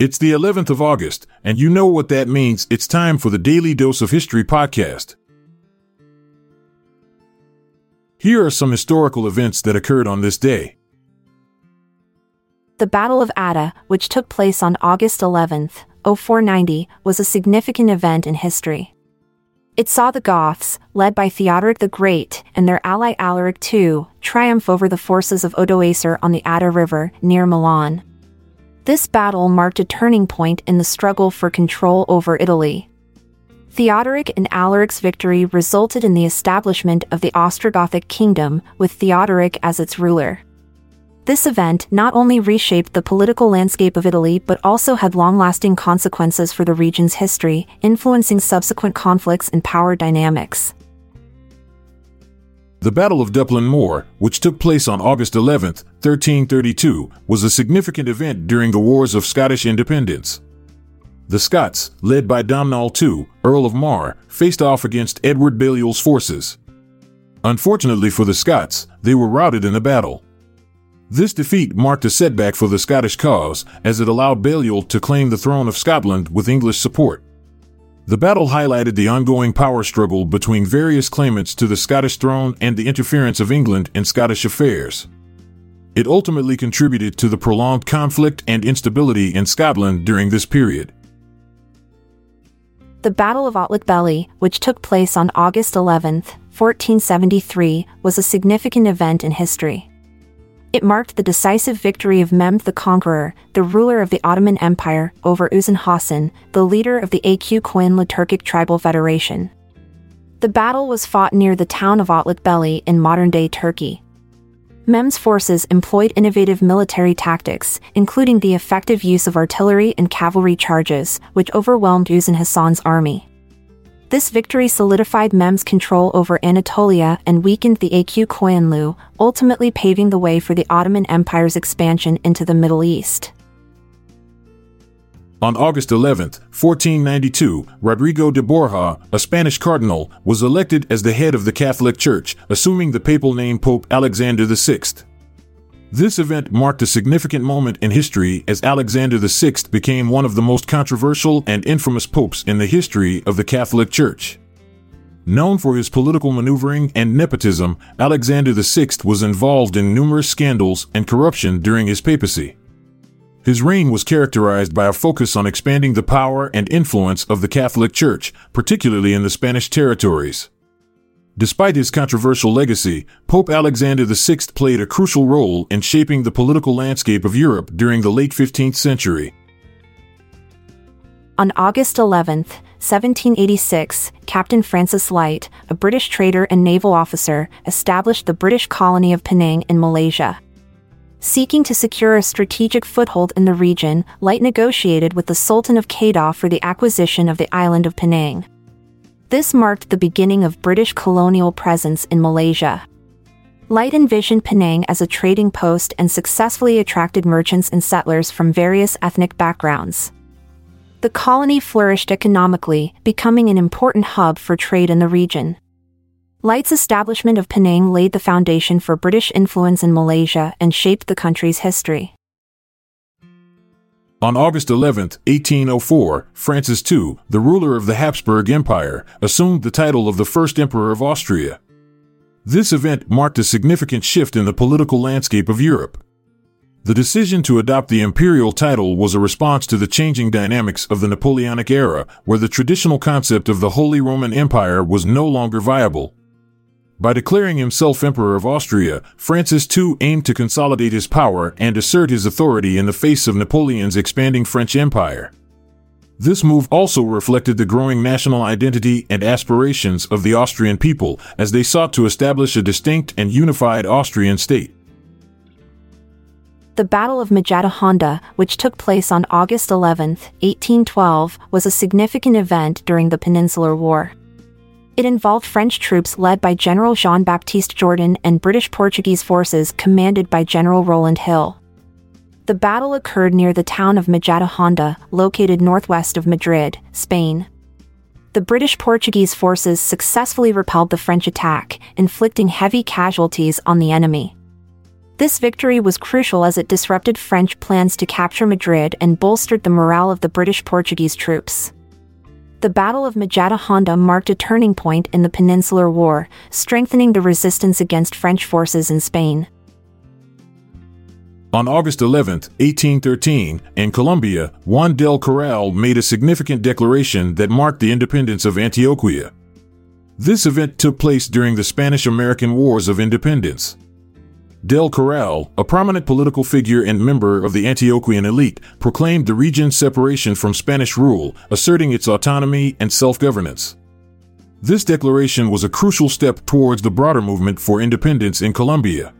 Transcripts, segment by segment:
It's the 11th of August, and you know what that means. It's time for the Daily Dose of History podcast. Here are some historical events that occurred on this day. The Battle of Adda, which took place on August 11th, 0490, was a significant event in history. It saw the Goths, led by Theodoric the Great and their ally Alaric II, triumph over the forces of Odoacer on the Adda River near Milan. This battle marked a turning point in the struggle for control over Italy. Theodoric and Alaric's victory resulted in the establishment of the Ostrogothic kingdom, with Theodoric as its ruler. This event not only reshaped the political landscape of Italy but also had long lasting consequences for the region's history, influencing subsequent conflicts and power dynamics. The Battle of Dupplin Moor, which took place on August 11, 1332, was a significant event during the Wars of Scottish Independence. The Scots, led by Domhnall II, Earl of Mar, faced off against Edward Balliol's forces. Unfortunately for the Scots, they were routed in the battle. This defeat marked a setback for the Scottish cause, as it allowed Balliol to claim the throne of Scotland with English support. The battle highlighted the ongoing power struggle between various claimants to the Scottish throne and the interference of England in Scottish affairs. It ultimately contributed to the prolonged conflict and instability in Scotland during this period. The Battle of Otlach which took place on August 11, 1473, was a significant event in history. It marked the decisive victory of Mehmed the Conqueror, the ruler of the Ottoman Empire, over Uzun Hassan, the leader of the Aq Qoyunlu Turkic Tribal Federation. The battle was fought near the town of Otlak in modern-day Turkey. Mehmed's forces employed innovative military tactics, including the effective use of artillery and cavalry charges, which overwhelmed Uzun Hassan's army. This victory solidified Mehmed's control over Anatolia and weakened the Aq Qoyunlu, ultimately paving the way for the Ottoman Empire's expansion into the Middle East. On August 11, 1492, Rodrigo de Borja, a Spanish cardinal, was elected as the head of the Catholic Church, assuming the papal name Pope Alexander VI. This event marked a significant moment in history as Alexander VI became one of the most controversial and infamous popes in the history of the Catholic Church. Known for his political maneuvering and nepotism, Alexander VI was involved in numerous scandals and corruption during his papacy. His reign was characterized by a focus on expanding the power and influence of the Catholic Church, particularly in the Spanish territories. Despite his controversial legacy, Pope Alexander VI played a crucial role in shaping the political landscape of Europe during the late 15th century. On August 11, 1786, Captain Francis Light, a British trader and naval officer, established the British colony of Penang in Malaysia. Seeking to secure a strategic foothold in the region, Light negotiated with the Sultan of Kedah for the acquisition of the island of Penang. This marked the beginning of British colonial presence in Malaysia. Light envisioned Penang as a trading post and successfully attracted merchants and settlers from various ethnic backgrounds. The colony flourished economically, becoming an important hub for trade in the region. Light's establishment of Penang laid the foundation for British influence in Malaysia and shaped the country's history. On August 11, 1804, Francis II, the ruler of the Habsburg Empire, assumed the title of the first emperor of Austria. This event marked a significant shift in the political landscape of Europe. The decision to adopt the imperial title was a response to the changing dynamics of the Napoleonic era, where the traditional concept of the Holy Roman Empire was no longer viable. By declaring himself Emperor of Austria, Francis II aimed to consolidate his power and assert his authority in the face of Napoleon's expanding French Empire. This move also reflected the growing national identity and aspirations of the Austrian people as they sought to establish a distinct and unified Austrian state. The Battle of Majadahonda, which took place on August 11, 1812, was a significant event during the Peninsular War. It involved French troops led by General Jean Baptiste Jourdan and British Portuguese forces commanded by General Rowland Hill. The battle occurred near the town of Majadahonda, located northwest of Madrid, Spain. The British Portuguese forces successfully repelled the French attack, inflicting heavy casualties on the enemy. This victory was crucial as it disrupted French plans to capture Madrid and bolstered the morale of the British Portuguese troops. The Battle of Majadahonda marked a turning point in the Peninsular War, strengthening the resistance against French forces in Spain. On August 11, 1813, in Colombia, Juan del Corral made a significant declaration that marked the independence of Antioquia. This event took place during the Spanish American Wars of Independence. Del Corral, a prominent political figure and member of the Antioquian elite, proclaimed the region's separation from Spanish rule, asserting its autonomy and self governance. This declaration was a crucial step towards the broader movement for independence in Colombia.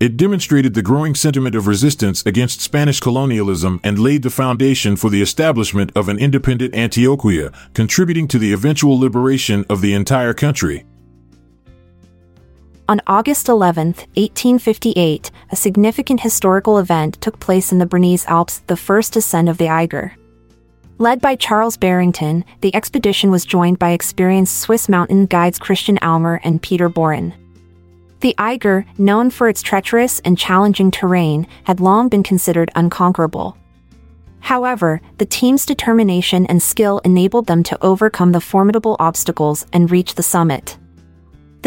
It demonstrated the growing sentiment of resistance against Spanish colonialism and laid the foundation for the establishment of an independent Antioquia, contributing to the eventual liberation of the entire country. On August 11, 1858, a significant historical event took place in the Bernese Alps, the first ascent of the Eiger. Led by Charles Barrington, the expedition was joined by experienced Swiss mountain guides Christian Almer and Peter Bohren. The Eiger, known for its treacherous and challenging terrain, had long been considered unconquerable. However, the team's determination and skill enabled them to overcome the formidable obstacles and reach the summit.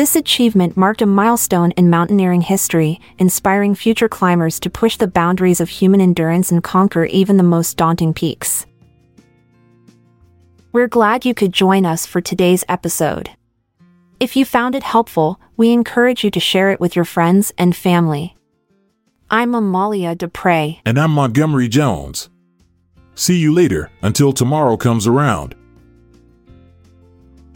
This achievement marked a milestone in mountaineering history, inspiring future climbers to push the boundaries of human endurance and conquer even the most daunting peaks. We're glad you could join us for today's episode. If you found it helpful, we encourage you to share it with your friends and family. I'm Amalia Dupre. And I'm Montgomery Jones. See you later, until tomorrow comes around.